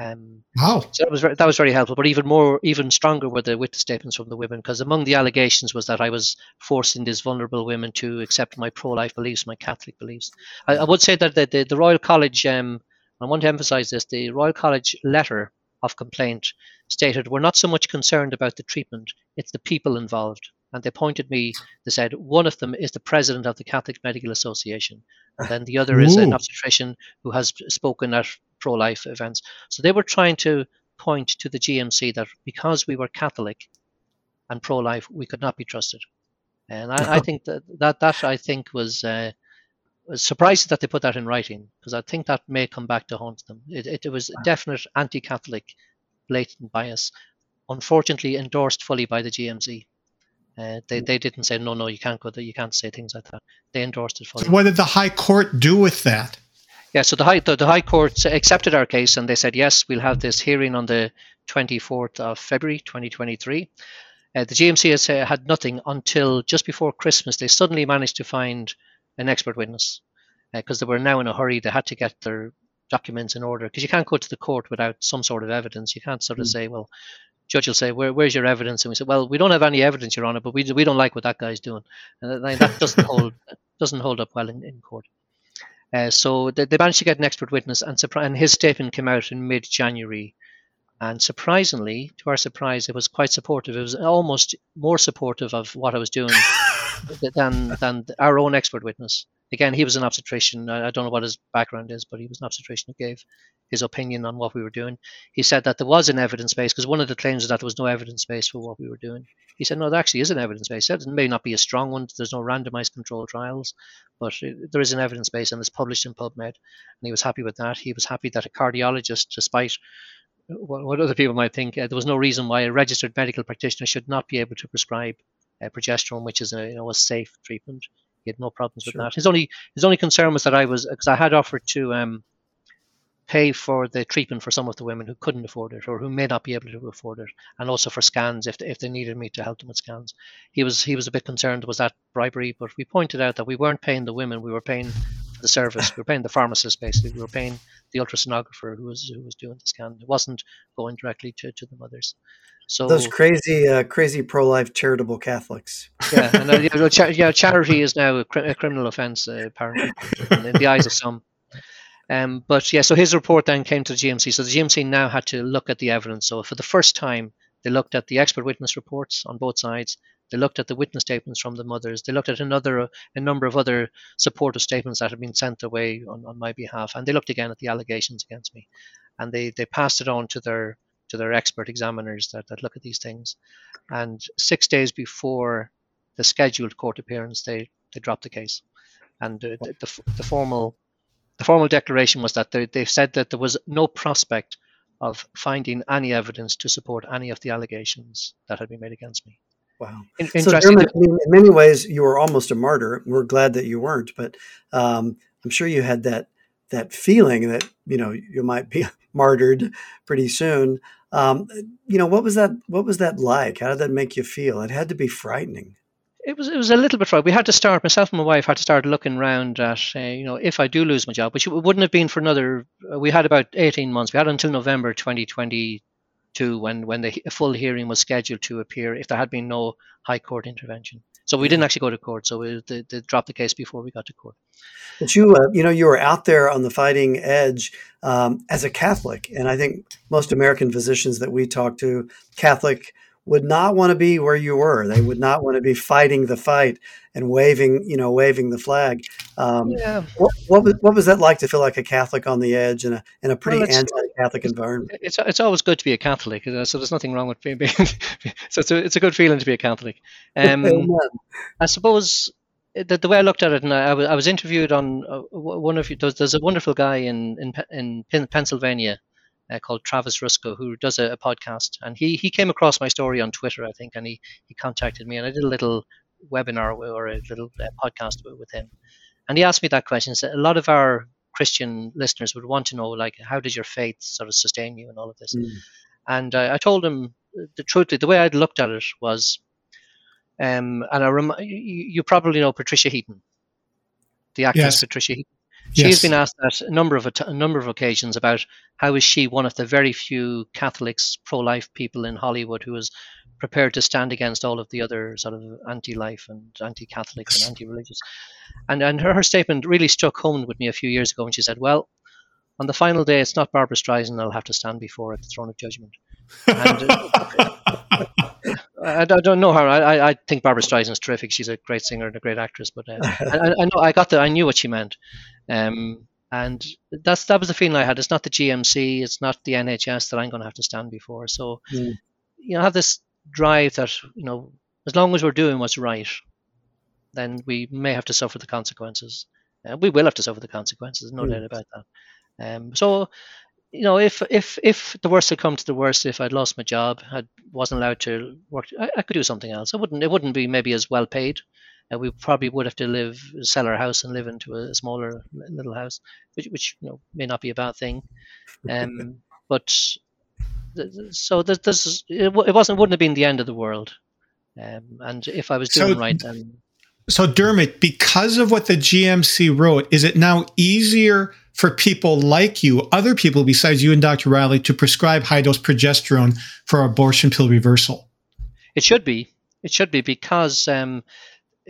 Um, wow! So that was very, that was very helpful. But even more, even stronger were the witness statements from the women, because among the allegations was that I was forcing these vulnerable women to accept my pro-life beliefs, my Catholic beliefs. I, I would say that the, the, the Royal College, um, I want to emphasise this, the Royal College letter of complaint stated, We're not so much concerned about the treatment, it's the people involved. And they pointed me, they said, one of them is the president of the Catholic Medical Association, and then the other Ooh. is an obstetrician who has spoken at pro life events. So they were trying to point to the GMC that because we were Catholic and pro life, we could not be trusted. And I, I, think that, that that I think was uh, was surprised that they put that in writing because I think that may come back to haunt them. It, it, it was a definite anti-Catholic, blatant bias, unfortunately endorsed fully by the GMC. Uh, they, they didn't say no no you can't go there you can't say things like that. They endorsed it fully. So what did the High Court do with that? Yeah, so the High the, the High Court accepted our case and they said yes we'll have this hearing on the 24th of February 2023. Uh, the GMC has, uh, had nothing until just before Christmas. They suddenly managed to find an expert witness because uh, they were now in a hurry. They had to get their documents in order because you can't go to the court without some sort of evidence. You can't sort of mm. say, well, judge will say, Where, "Where's your evidence?" And we say, "Well, we don't have any evidence, Your Honor, but we we don't like what that guy's doing," and that doesn't hold doesn't hold up well in, in court. Uh, so they, they, managed to get an expert witness, and, and his statement came out in mid-January. And surprisingly, to our surprise, it was quite supportive. It was almost more supportive of what I was doing than than our own expert witness. Again, he was an obstetrician. I don't know what his background is, but he was an obstetrician who gave his opinion on what we were doing. He said that there was an evidence base because one of the claims is that there was no evidence base for what we were doing. He said, no, there actually is an evidence base. It may not be a strong one. There's no randomized controlled trials, but it, there is an evidence base and it's published in PubMed. And he was happy with that. He was happy that a cardiologist, despite what, what other people might think, uh, there was no reason why a registered medical practitioner should not be able to prescribe uh, progesterone, which is a, you know, a safe treatment. He had no problems sure. with that. His only his only concern was that I was because I had offered to um, pay for the treatment for some of the women who couldn't afford it or who may not be able to afford it, and also for scans if if they needed me to help them with scans. He was he was a bit concerned was that bribery, but we pointed out that we weren't paying the women, we were paying the service, we were paying the pharmacist basically, we were paying the ultrasonographer who was who was doing the scan. It wasn't going directly to, to the mothers. So those crazy, uh, crazy pro-life charitable Catholics. Yeah, and uh, you know, cha- yeah, charity is now a, cr- a criminal offence uh, apparently in, in the eyes of some. Um, but yeah, so his report then came to the GMC. So the GMC now had to look at the evidence. So for the first time, they looked at the expert witness reports on both sides. They looked at the witness statements from the mothers. They looked at another a number of other supportive statements that had been sent away on, on my behalf, and they looked again at the allegations against me, and they they passed it on to their to their expert examiners that, that look at these things. And six days before the scheduled court appearance, they, they dropped the case. And uh, the, the, the, formal the formal declaration was that they, they said that there was no prospect of finding any evidence to support any of the allegations that had been made against me. Wow. In, so Dermot, in many ways, you were almost a martyr. We're glad that you weren't, but um, I'm sure you had that that feeling that you know you might be martyred pretty soon. Um, you know, what was that? What was that like? How did that make you feel? It had to be frightening. It was it was a little bit frightening. We had to start myself and my wife had to start looking around at uh, you know if I do lose my job, which it wouldn't have been for another. Uh, we had about eighteen months. We had until November 2022 when when the full hearing was scheduled to appear. If there had been no high court intervention, so we didn't actually go to court. So we, they, they dropped the case before we got to court. But you, uh, you know, you were out there on the fighting edge um, as a Catholic, and I think most American physicians that we talk to, Catholic, would not want to be where you were. They would not want to be fighting the fight and waving, you know, waving the flag. Um, yeah. What, what, was, what was that like to feel like a Catholic on the edge in a in a pretty well, anti-Catholic environment? It's it's always good to be a Catholic, so there's nothing wrong with being. so it's a, it's a good feeling to be a Catholic. Um, I suppose the, the way I looked at it, and I, I was interviewed on uh, one of you. There's, there's a wonderful guy in in, in Pennsylvania uh, called Travis Rusco, who does a, a, podcast, and he he came across my story on Twitter, I think, and he he contacted me, and I did a little webinar or a little uh, podcast with him, and he asked me that question. So a lot of our Christian listeners would want to know, like, how does your faith sort of sustain you and all of this? Mm. And uh, I told him the truth. The way I'd looked at it was, um, and I rem- you, you probably know Patricia Heaton, the actress yes. Patricia Heaton. She yes. been asked that a number of a number of occasions about how is she one of the very few Catholics, pro-life people in Hollywood who is prepared to stand against all of the other sort of anti-life and anti-Catholics and anti-religious. And and her, her statement really struck home with me a few years ago when she said, "Well, on the final day, it's not Barbra Streisand I'll have to stand before at the throne of judgment." And, uh, I, I, don't know her. I, I think Barbra Streisand's terrific. She's a great singer and a great actress. But uh, I, I, know I got the I knew what she meant, um, and that's that was the feeling I had. It's not the GMC, it's not the NHS that I'm going to have to stand before. So, mm. you know, I have this drive that you know, as long as we're doing what's right, then we may have to suffer the consequences. Uh, we will have to suffer the consequences, no mm. doubt about that. Um, so you know, if if if the worst had come to the worst, if I'd lost my job, I wasn't allowed to work, I, I could do something else. I wouldn't. It wouldn't be maybe as well paid. Uh, we probably would have to live, sell our house, and live into a smaller little house, which which you know may not be a bad thing. Um, but so this this it, wasn't wouldn't have been the end of the world. Um, and if I was doing so, right, then so Dermot, because of what the GMC wrote, is it now easier? for people like you, other people besides you and Dr. Reilly, to prescribe high dose progesterone for abortion pill reversal? It should be. It should be because um,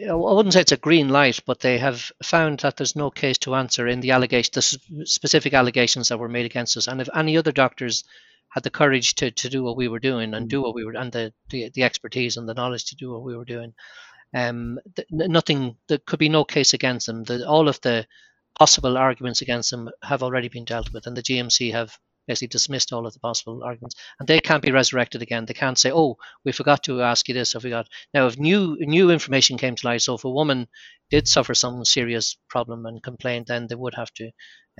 I wouldn't say it's a green light, but they have found that there's no case to answer in the allegation, the specific allegations that were made against us. And if any other doctors had the courage to, to do what we were doing and do what we were, and the, the, the expertise and the knowledge to do what we were doing, um, nothing, there could be no case against them. The, all of the possible arguments against them have already been dealt with, and the GMC have basically dismissed all of the possible arguments, and they can't be resurrected again. They can't say, "Oh, we forgot to ask you this," or "We got." Now, if new new information came to light, so if a woman did suffer some serious problem and complained, then they would have to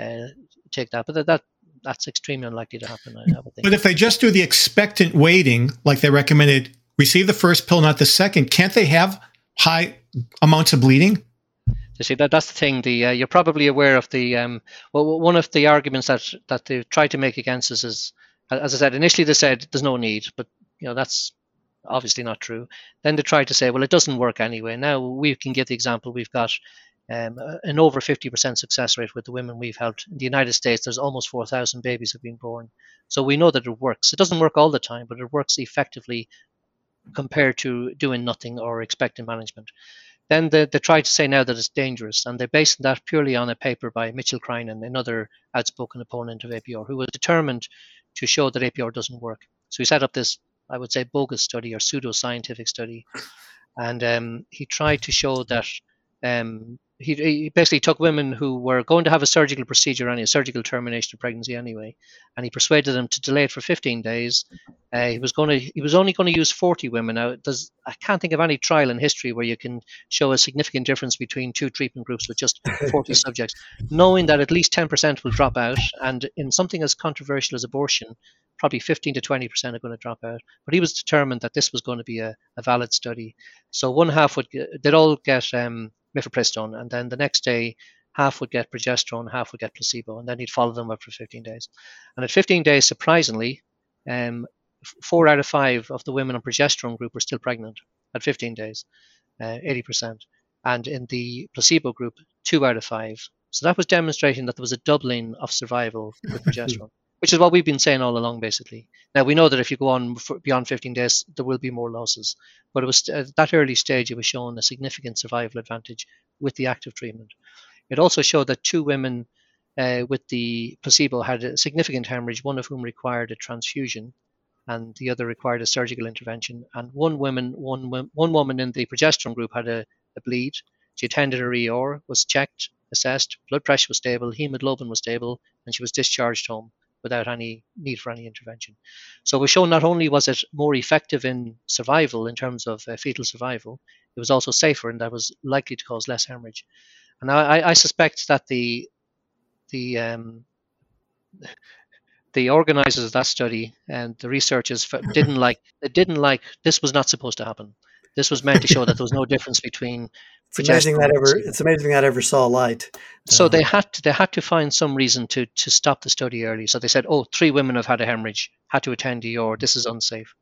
uh, take that. But that, that that's extremely unlikely to happen. I, I but if they just do the expectant waiting, like they recommended, receive the first pill, not the second, can't they have high amounts of bleeding? You see that that's the thing. The uh, you're probably aware of the um, well, one of the arguments that that they try to make against us is, as I said initially, they said there's no need, but you know that's obviously not true. Then they try to say, well, it doesn't work anyway. Now we can give the example. We've got um, an over 50% success rate with the women we've helped. In the United States, there's almost 4,000 babies have been born. So we know that it works. It doesn't work all the time, but it works effectively compared to doing nothing or expecting management. Then they, they try to say now that it's dangerous, and they're basing that purely on a paper by Mitchell Creinin, another outspoken opponent of APR, who was determined to show that APR doesn't work. So he set up this, I would say, bogus study or pseudo-scientific study, and um, he tried to show that um, he, he, basically took women who were going to have a surgical procedure and a surgical termination of pregnancy anyway, and he persuaded them to delay it for 15 days. Uh, he was going to he was only going to use 40 women. Now, there's, I can't think of any trial in history where you can show a significant difference between two treatment groups with just 40 subjects, knowing that at least 10% will drop out, and in something as controversial as abortion, probably 15 to 20 percent are going to drop out. But he was determined that this was going to be a, a valid study. So one half would they'd all get um, mifepristone, and then the next day half would get progesterone, half would get placebo, and then he'd follow them up for 15 days. And at 15 days, surprisingly, um, four out of five of the women on progesterone group were still pregnant at 15 days, uh, 80%. And in the placebo group, two out of five. So that was demonstrating that there was a doubling of survival with progesterone, which is what we've been saying all along, basically. Now we know that if you go on beyond 15 days, there will be more losses, but it was at that early stage it was showing a significant survival advantage with the active treatment. It also showed that two women uh, with the placebo had a significant hemorrhage, one of whom required a transfusion, and the other required a surgical intervention. And one woman, one one woman in the progesterone group had a, a bleed. She attended her ER, was checked, assessed, blood pressure was stable, hemoglobin was stable, and she was discharged home without any need for any intervention. So we've shown not only was it more effective in survival in terms of uh, fetal survival, it was also safer and that was likely to cause less hemorrhage. And I, I suspect that the the um, the organizers of that study and the researchers didn't like they didn't like this was not supposed to happen. This was meant to show that there was no difference between. It's amazing that ever. It's amazing that ever saw light. So they had to they had to find some reason to to stop the study early. So they said, "Oh, three women have had a hemorrhage, had to attend ER. This is unsafe."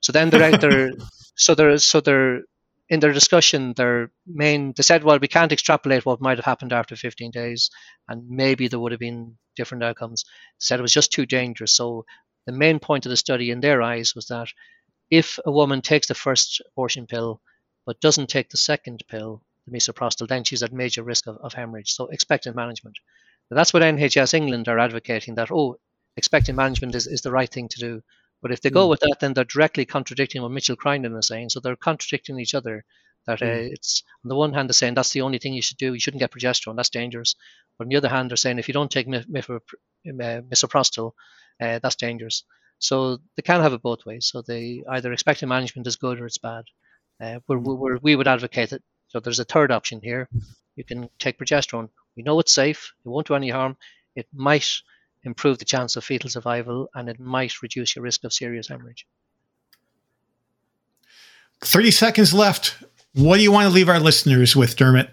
So then they're out there. so they're so they're in their discussion, their main they said, well, we can't extrapolate what might have happened after 15 days, and maybe there would have been different outcomes. They said it was just too dangerous. So the main point of the study, in their eyes, was that if a woman takes the first abortion pill but doesn't take the second pill, the misoprostol, then she's at major risk of, of hemorrhage. So expectant management. Now, that's what NHS England are advocating. That oh, expectant management is, is the right thing to do. But if they go mm. with that, then they're directly contradicting what Mitchell Creinin is saying. So they're contradicting each other. That uh, mm. it's on the one hand they're saying that's the only thing you should do. You shouldn't get progesterone. That's dangerous. But on the other hand, they're saying if you don't take misoprostol, uh, that's dangerous. So they can have it both ways. So they either expect expecting management is good or it's bad. Uh, we're, mm. we're, we would advocate it. So there's a third option here. You can take progesterone. We know it's safe. It won't do any harm. It might improve the chance of fetal survival, and it might reduce your risk of serious hemorrhage. 30 seconds left. What do you want to leave our listeners with, Dermot?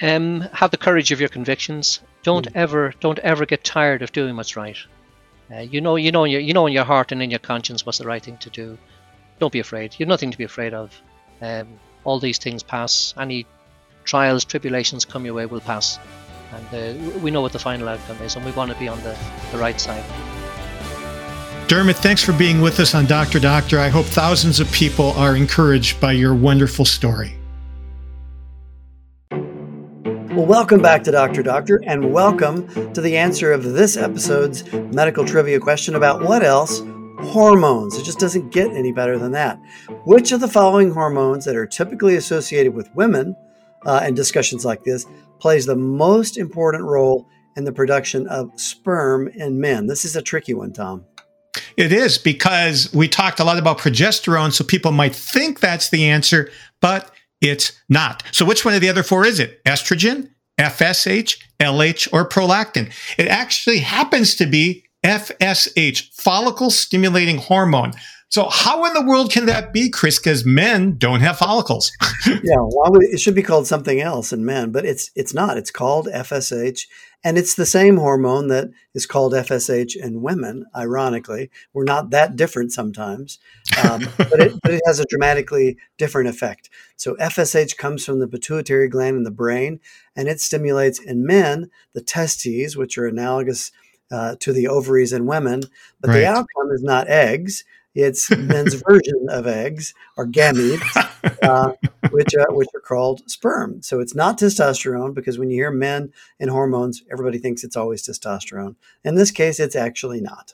Um, have the courage of your convictions. Don't mm. ever, don't ever get tired of doing what's right. Uh, you know, you know, you know in your heart and in your conscience what's the right thing to do. Don't be afraid. You've nothing to be afraid of. Um, all these things pass. Any trials, tribulations come your way will pass and uh, we know what the final outcome is, and we want to be on the, the right side. Dermot, thanks for being with us on Dr. Doctor. I hope thousands of people are encouraged by your wonderful story. Welcome back to Dr. Doctor, and welcome to the answer of this episode's medical trivia question about what else? Hormones. It just doesn't get any better than that. Which of the following hormones that are typically associated with women uh, in discussions like this plays the most important role in the production of sperm in men? This is a tricky one, Tom. It is because we talked a lot about progesterone, so people might think that's the answer, but it's not. So, which one of the other four is it? Estrogen, FSH, LH, or prolactin? It actually happens to be FSH, follicle stimulating hormone. So how in the world can that be, Chris? Because men don't have follicles. yeah, well, it should be called something else in men, but it's it's not. It's called FSH, and it's the same hormone that is called FSH in women. Ironically, we're not that different sometimes, um, but, it, but it has a dramatically different effect. So FSH comes from the pituitary gland in the brain, and it stimulates in men the testes, which are analogous. Uh, to the ovaries in women, but right. the outcome is not eggs. It's men's version of eggs or gametes, uh, which uh, which are called sperm. So it's not testosterone because when you hear men and hormones, everybody thinks it's always testosterone. In this case, it's actually not.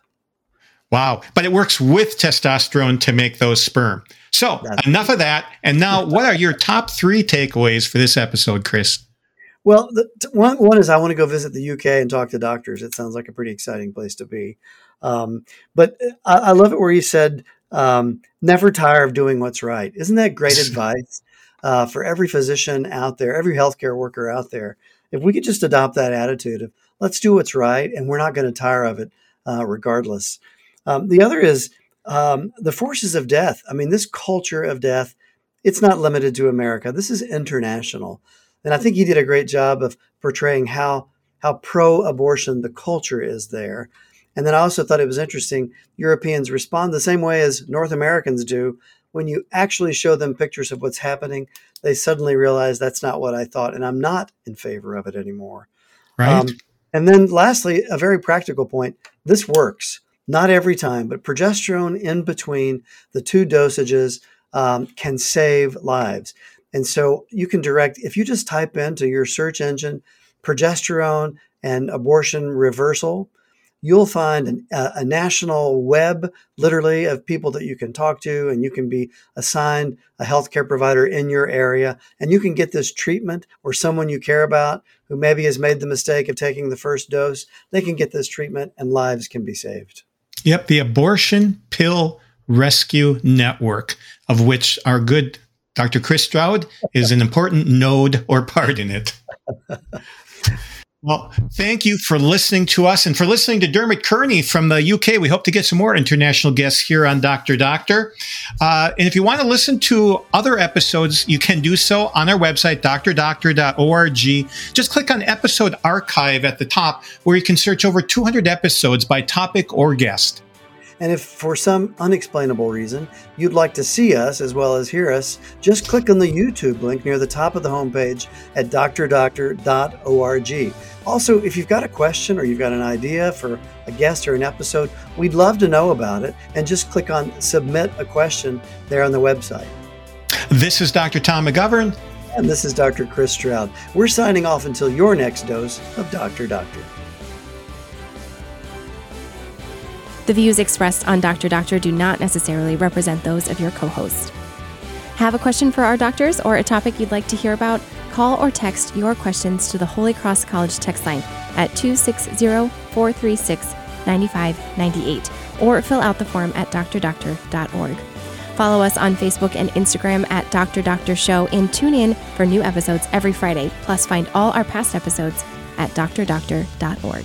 Wow. But it works with testosterone to make those sperm. So That's enough of that. And now, what are your top three takeaways for this episode, Chris? Well, the, one, one is I want to go visit the UK and talk to doctors. It sounds like a pretty exciting place to be. Um, but I, I, love it where you said, um, never tire of doing what's right. Isn't that great advice uh, for every physician out there, every healthcare worker out there? If we could just adopt that attitude of let's do what's right and we're not going to tire of it uh, regardless. Um, the other is um, the forces of death. I mean, this culture of death, it's not limited to America. This is international. And I think he did a great job of portraying how how pro-abortion the culture is there. And then I also thought it was interesting. Europeans respond the same way as North Americans do. When you actually show them pictures of what's happening, they suddenly realize that's not what I thought, and I'm not in favor of it anymore. Right. Um, and then, lastly, a very practical point this works. Not every time, but progesterone in between the two dosages um, can save lives. And so you can direct, if you just type into your search engine progesterone and abortion reversal, you'll find an, a, a, national web, literally, of people that you can talk to, and you can be assigned a healthcare provider in your area, and you can get this treatment, or someone you care about who maybe has made the mistake of taking the first dose, they can get this treatment, and lives can be saved. Yep, the Abortion Pill Rescue Network, of which our good Dr. Chris Stroud is an important node or part in it. Well, thank you for listening to us and for listening to Dermot Kearney from the UK. We hope to get some more international guests here on Dr. Doctor. Uh, and if you want to listen to other episodes, you can do so on our website, drdoctor.org. Just click on episode archive at the top where you can search over 200 episodes by topic or guest. And if for some unexplainable reason you'd like to see us as well as hear us, just click on the YouTube link near the top of the homepage at drdoctor.org. Also, if you've got a question or you've got an idea for a guest or an episode, we'd love to know about it. And just click on Submit a Question there on the website. This is Dr. Tom McGovern. And this is Dr. Chris Stroud. We're signing off until your next dose of Dr. Doctor. The views expressed on Dr. Doctor do not necessarily represent those of your co host. Have a question for our doctors or a topic you'd like to hear about? Call or text your questions to the Holy Cross College text line at 260 436 9598 or fill out the form at drdoctor.org. Follow us on Facebook and Instagram at Dr. Doctor Show and tune in for new episodes every Friday. Plus, find all our past episodes at drdoctor.org.